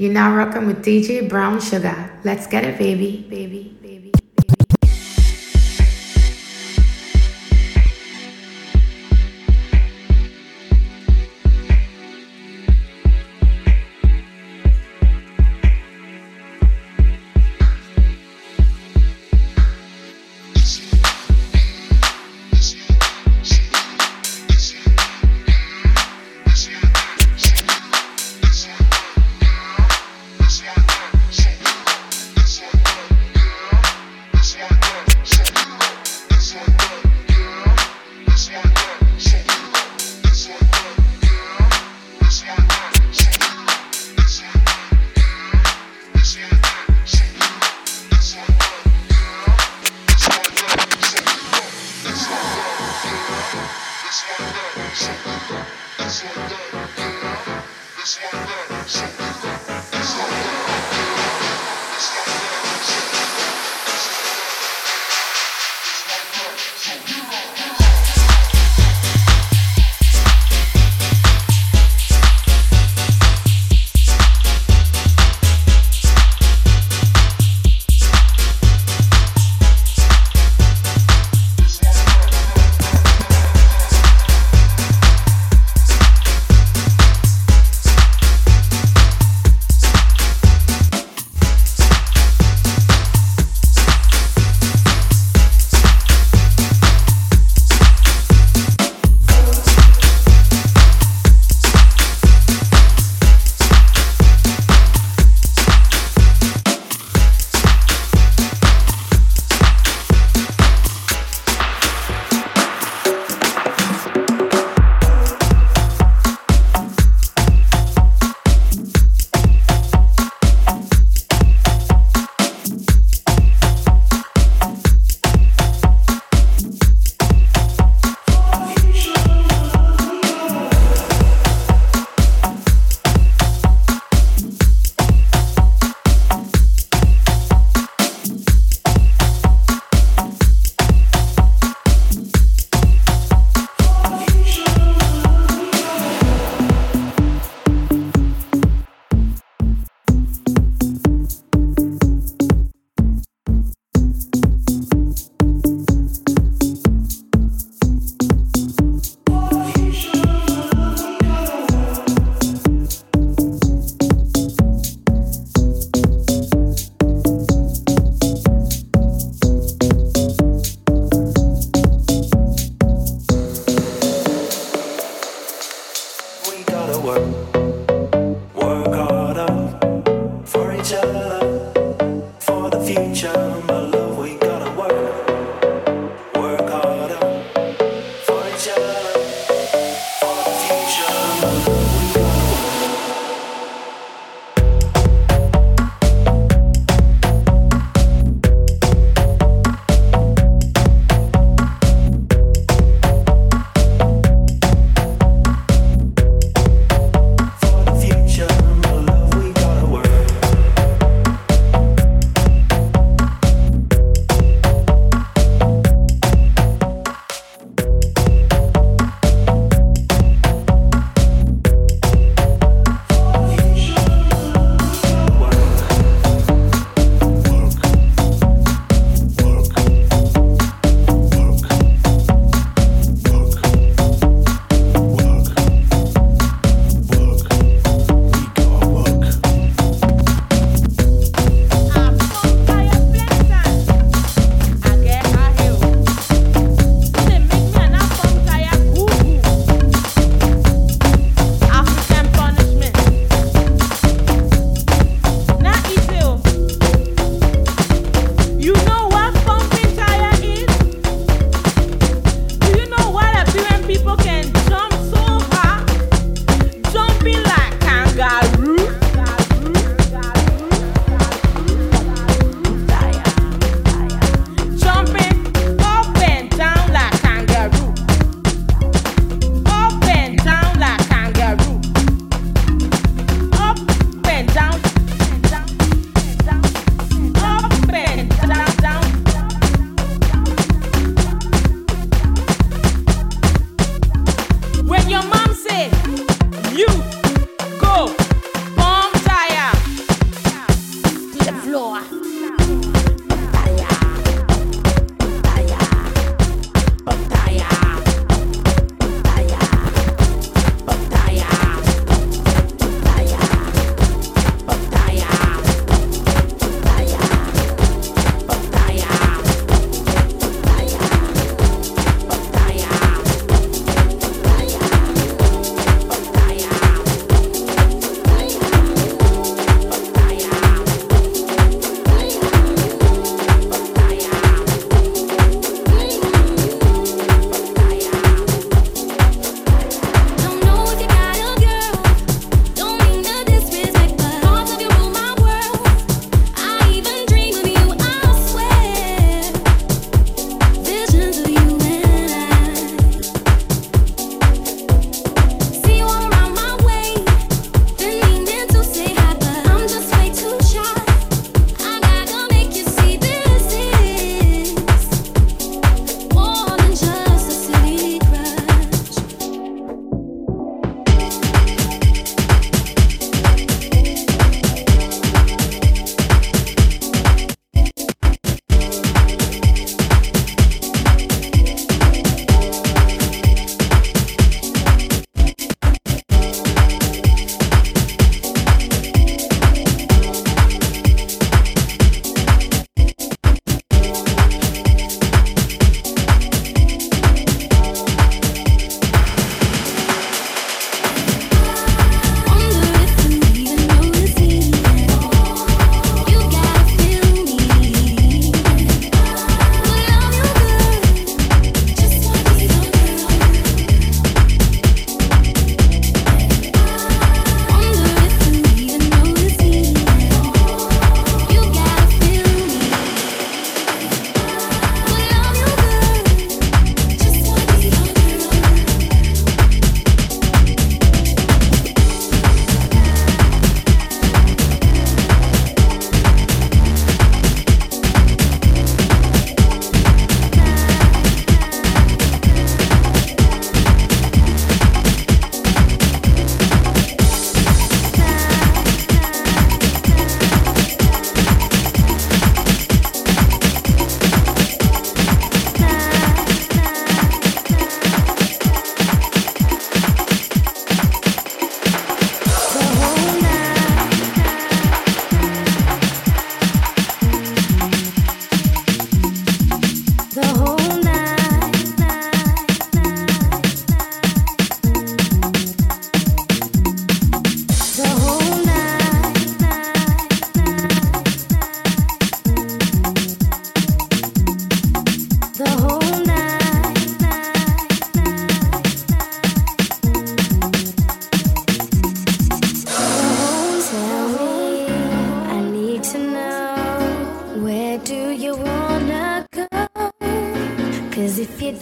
You're now rocking with DJ Brown Sugar. Let's get it, baby, baby. This one love, so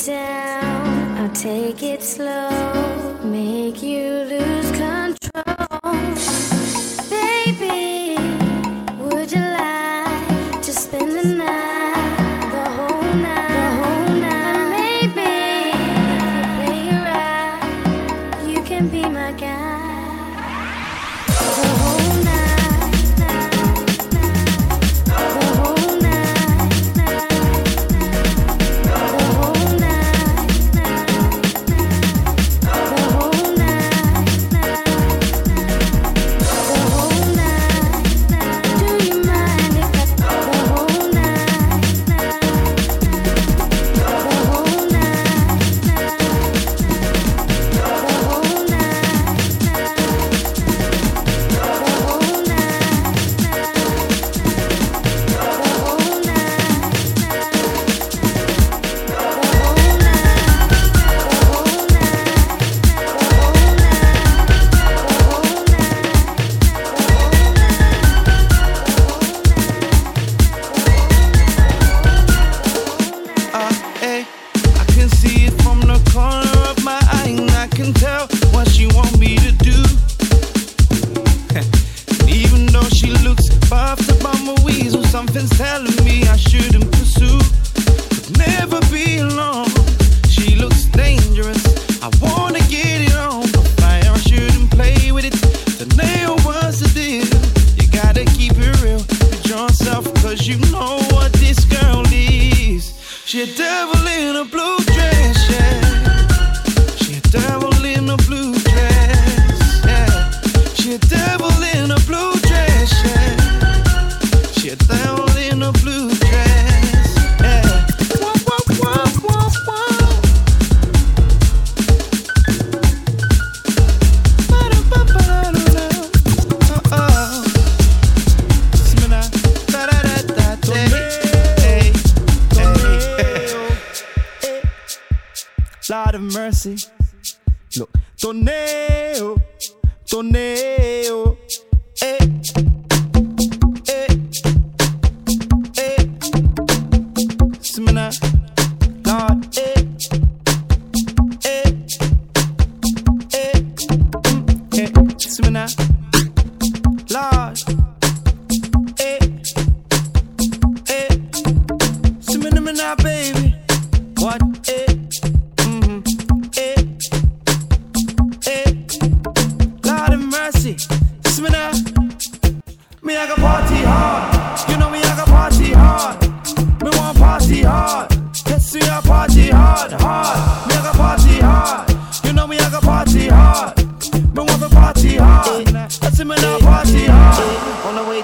Yeah. God of mercy. Look, torneo, torneo, eh. eh, eh. Semana, God, eh. Eh, eh, mm, eh. Semana.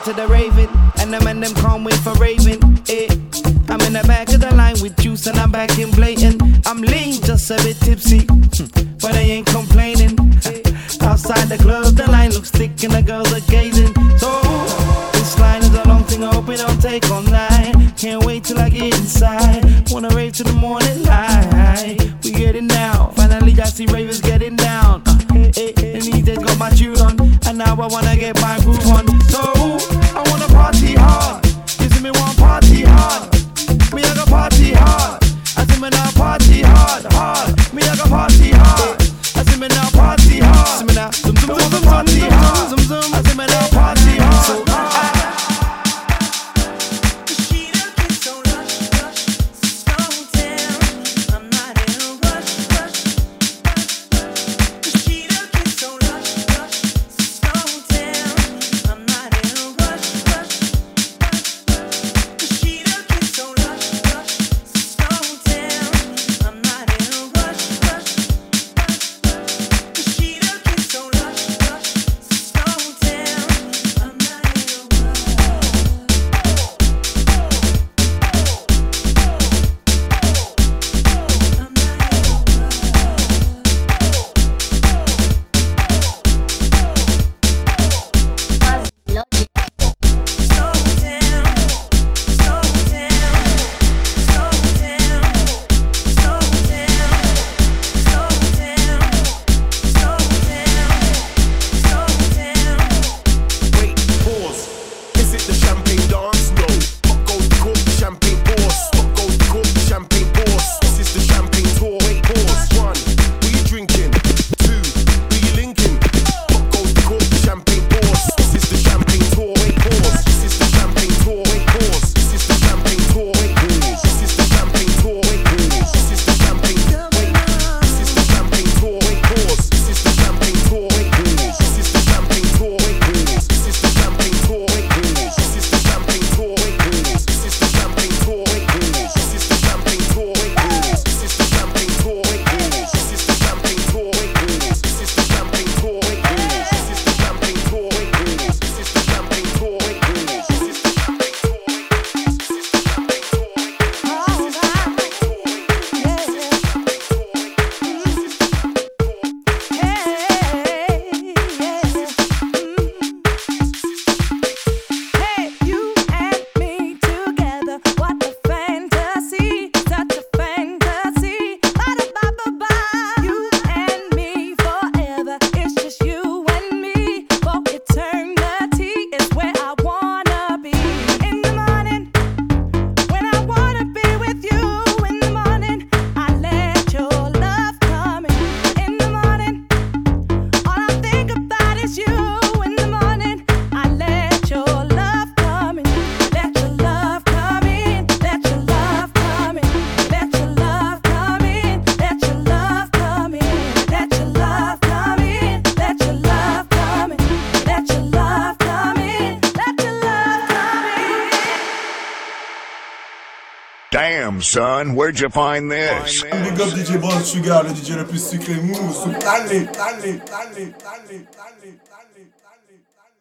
to the raving. And the man them can't wait for raving. Eh. I'm in the back of the line with juice and I'm back in blatant. I'm lean, just a bit tipsy. Hmm. But I ain't complaining. Eh. Outside the club, the line looks thick and the girls are gazing. So, this line is a long thing, I hope it don't take all night. Can't wait till I get inside. Wanna rave till the morning light. We get it now. finally I see ravers getting down. Uh, eh, eh. And he just got my tune on, and now I wanna get my groove on. Son, where'd you find this? Big up DJ Brown Sugar, le DJ.